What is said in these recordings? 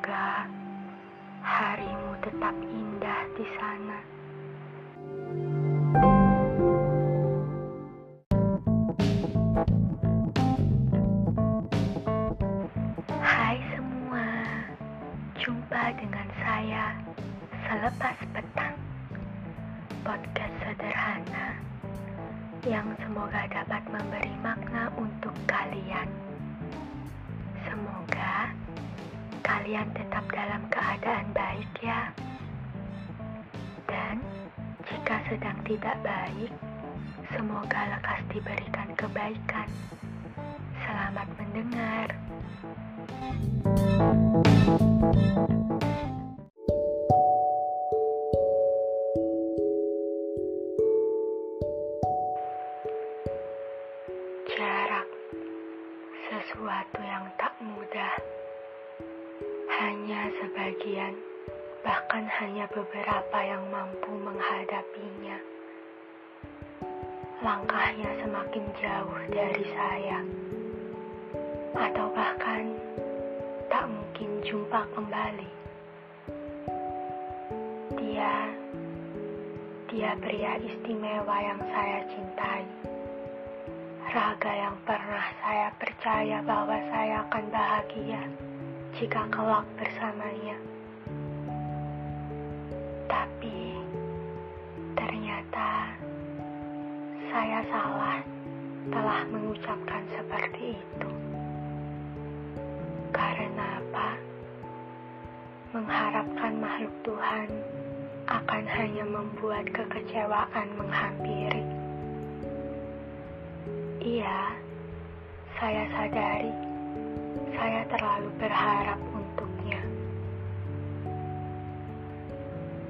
Semoga harimu tetap indah di sana. Hai semua, jumpa dengan saya selepas petang. Podcast sederhana yang semoga dapat memberi makna untuk kalian. Kalian tetap dalam keadaan baik ya. Dan jika sedang tidak baik, semoga lekas diberikan kebaikan. Selamat mendengar. Jarak Sebagian, bahkan hanya beberapa yang mampu menghadapinya. Langkahnya semakin jauh dari saya, atau bahkan tak mungkin jumpa kembali. Dia, dia pria istimewa yang saya cintai raga yang pernah saya percaya bahwa saya akan bahagia jika kelak bersamanya. Tapi ternyata saya salah telah mengucapkan seperti itu. Karena apa? Mengharapkan makhluk Tuhan akan hanya membuat kekecewaan menghampiri. Iya, saya sadari saya terlalu berharap untuknya.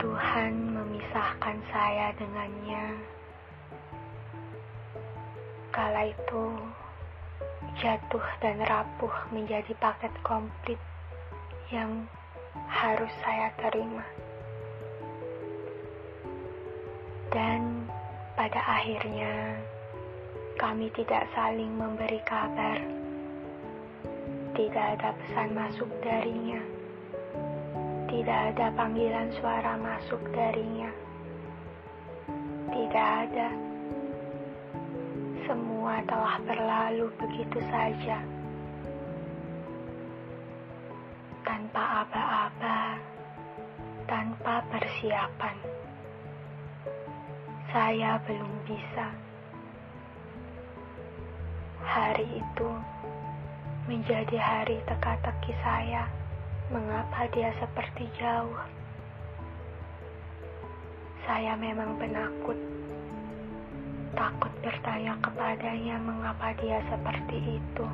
Tuhan memisahkan saya dengannya. Kala itu jatuh dan rapuh menjadi paket komplit yang harus saya terima. Dan pada akhirnya kami tidak saling memberi kabar. Tidak ada pesan masuk darinya. Tidak ada panggilan suara masuk darinya. Tidak ada. Semua telah berlalu begitu saja. Tanpa aba-aba, tanpa persiapan. Saya belum bisa hari itu menjadi hari teka-teki saya. Mengapa dia seperti jauh? Saya memang penakut. Takut bertanya kepadanya mengapa dia seperti itu.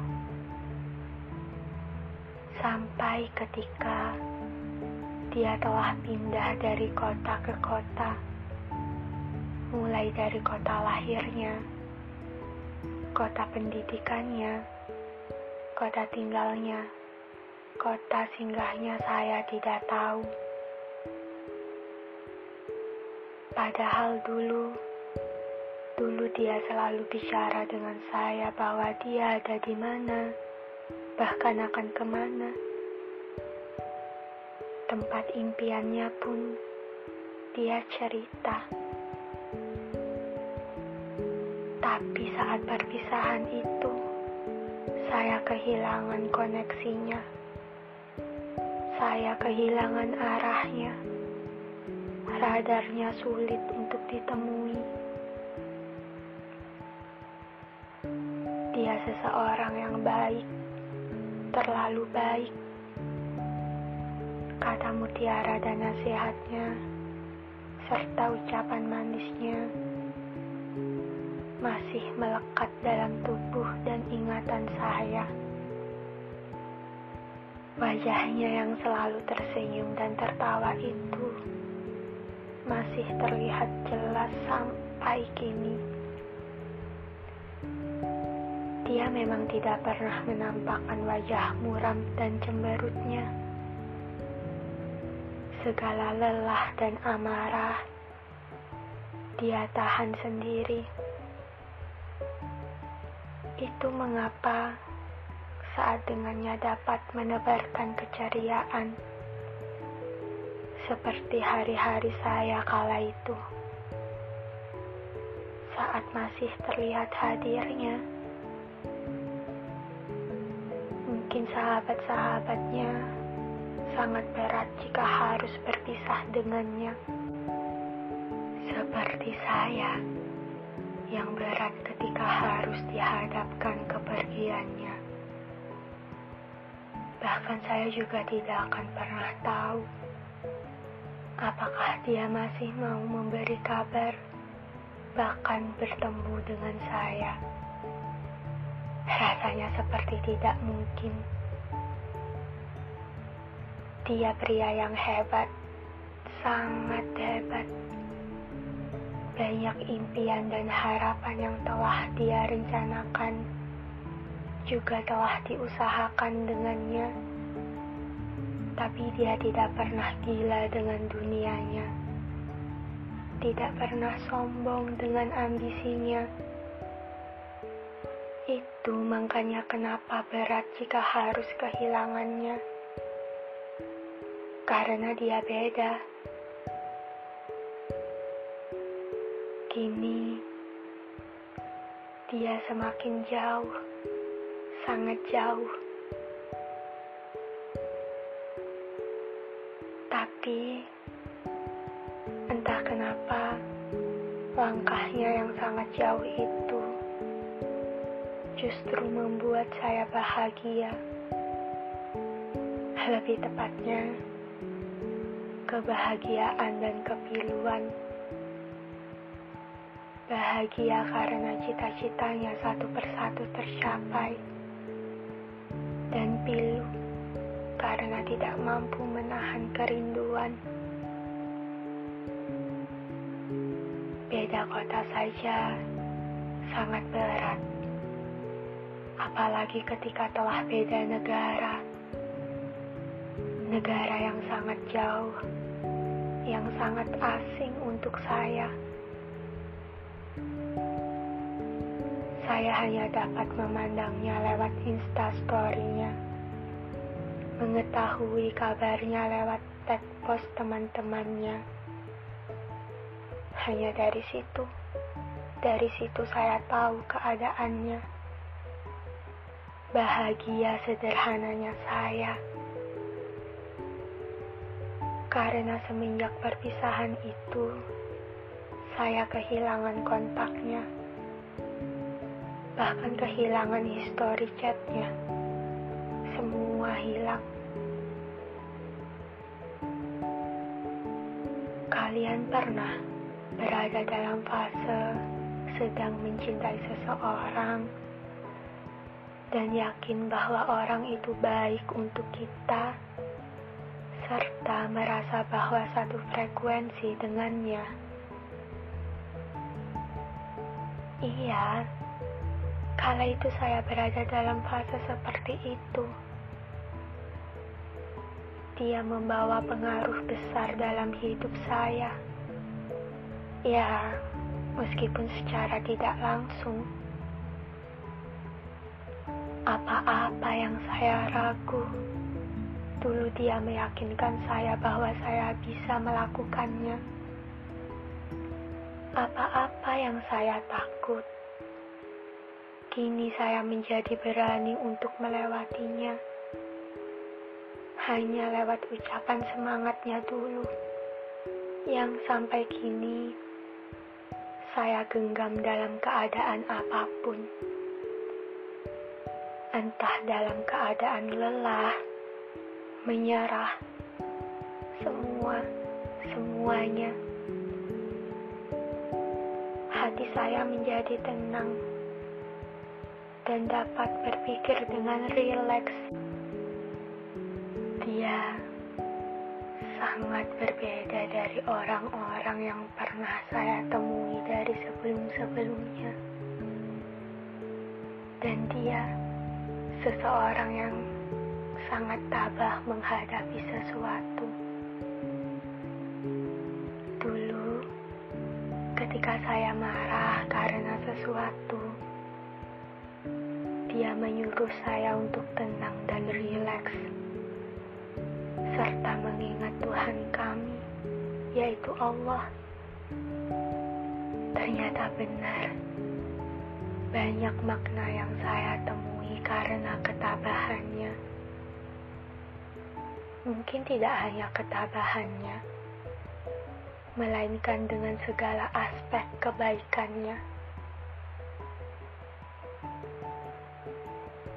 Sampai ketika dia telah pindah dari kota ke kota. Mulai dari kota lahirnya kota pendidikannya, kota tinggalnya, kota singgahnya saya tidak tahu. Padahal dulu, dulu dia selalu bicara dengan saya bahwa dia ada di mana, bahkan akan ke mana. Tempat impiannya pun dia cerita. Tapi saat perpisahan itu, saya kehilangan koneksinya. Saya kehilangan arahnya. Radarnya sulit untuk ditemui. Dia seseorang yang baik, terlalu baik. Kata mutiara dan nasihatnya, serta ucapan manisnya masih melekat dalam tubuh dan ingatan saya. Wajahnya yang selalu tersenyum dan tertawa itu masih terlihat jelas sampai kini. Dia memang tidak pernah menampakkan wajah muram dan cemberutnya. segala lelah dan amarah, dia tahan sendiri. Itu mengapa saat dengannya dapat menebarkan keceriaan, seperti hari-hari saya kala itu. Saat masih terlihat hadirnya, mungkin sahabat-sahabatnya sangat berat jika harus berpisah dengannya. Seperti saya yang berat ketika harus dihadapkan kepergiannya. Bahkan saya juga tidak akan pernah tahu apakah dia masih mau memberi kabar, bahkan bertemu dengan saya. Rasanya seperti tidak mungkin. Dia pria yang hebat, sangat hebat. Banyak impian dan harapan yang telah dia rencanakan, juga telah diusahakan dengannya. Tapi dia tidak pernah gila dengan dunianya, tidak pernah sombong dengan ambisinya. Itu makanya kenapa berat jika harus kehilangannya karena dia beda. Kini dia semakin jauh, sangat jauh. Tapi entah kenapa langkahnya yang sangat jauh itu justru membuat saya bahagia. Lebih tepatnya, kebahagiaan dan kepiluan. Bahagia karena cita-citanya satu persatu tercapai, dan pilu karena tidak mampu menahan kerinduan. Beda kota saja sangat berat, apalagi ketika telah beda negara negara yang sangat jauh, yang sangat asing untuk saya. Saya hanya dapat memandangnya lewat instastorynya, mengetahui kabarnya lewat tag post teman-temannya. Hanya dari situ, dari situ saya tahu keadaannya. Bahagia sederhananya saya karena semenjak perpisahan itu, saya kehilangan kontaknya. Bahkan kehilangan histori chatnya. Semua hilang. Kalian pernah berada dalam fase sedang mencintai seseorang dan yakin bahwa orang itu baik untuk kita serta merasa bahwa satu frekuensi dengannya. Iya, kala itu saya berada dalam fase seperti itu. Dia membawa pengaruh besar dalam hidup saya. Ya, meskipun secara tidak langsung. Apa-apa yang saya ragu Dulu dia meyakinkan saya bahwa saya bisa melakukannya. Apa-apa yang saya takut, kini saya menjadi berani untuk melewatinya. Hanya lewat ucapan semangatnya dulu, yang sampai kini saya genggam dalam keadaan apa pun. Entah dalam keadaan lelah, menyerah. Semua, semuanya. Hati saya menjadi tenang dan dapat berpikir dengan rileks. Dia sangat berbeda dari orang-orang yang pernah saya temui dari sebelum-sebelumnya. Dan dia seseorang yang sangat tabah menghadapi sesuatu. Dulu, ketika saya marah karena sesuatu, dia menyuruh saya untuk tenang dan rileks, serta mengingat Tuhan kami, yaitu Allah. Ternyata benar, banyak makna yang saya temui karena ketabahannya. Mungkin tidak hanya ketabahannya, melainkan dengan segala aspek kebaikannya.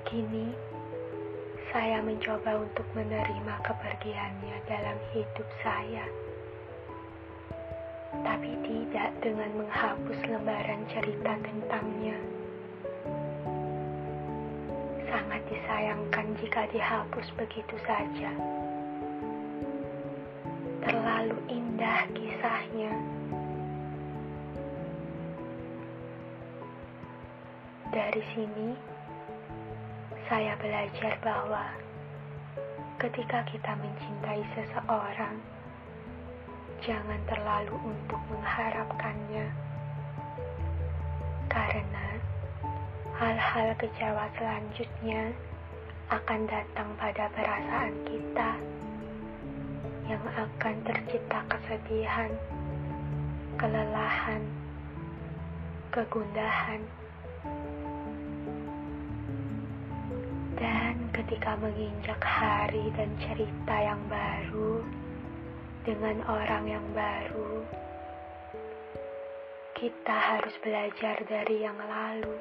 Kini, saya mencoba untuk menerima kepergiannya dalam hidup saya, tapi tidak dengan menghapus lembaran cerita tentangnya. Sangat disayangkan jika dihapus begitu saja. Terlalu indah kisahnya. Dari sini, saya belajar bahwa ketika kita mencintai seseorang, jangan terlalu untuk mengharapkannya, karena hal-hal kecewa selanjutnya akan datang pada perasaan kita yang akan tercipta kesedihan, kelelahan, kegundahan. Ketika menginjak hari dan cerita yang baru dengan orang yang baru, kita harus belajar dari yang lalu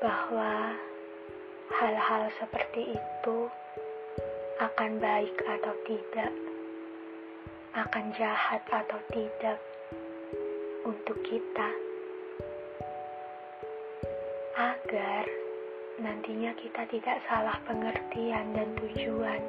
bahwa hal-hal seperti itu akan baik atau tidak, akan jahat atau tidak untuk kita, agar nantinya kita tidak salah pengertian dan tujuan.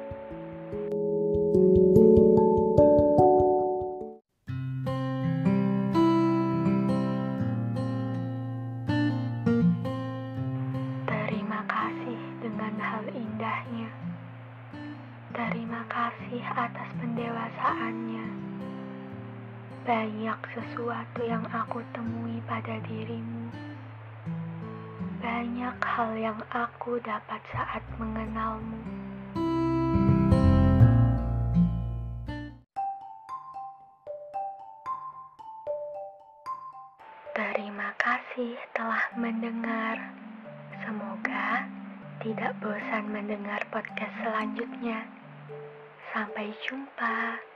Yang aku dapat saat mengenalmu. Terima kasih telah mendengar. Semoga tidak bosan mendengar podcast selanjutnya. Sampai jumpa.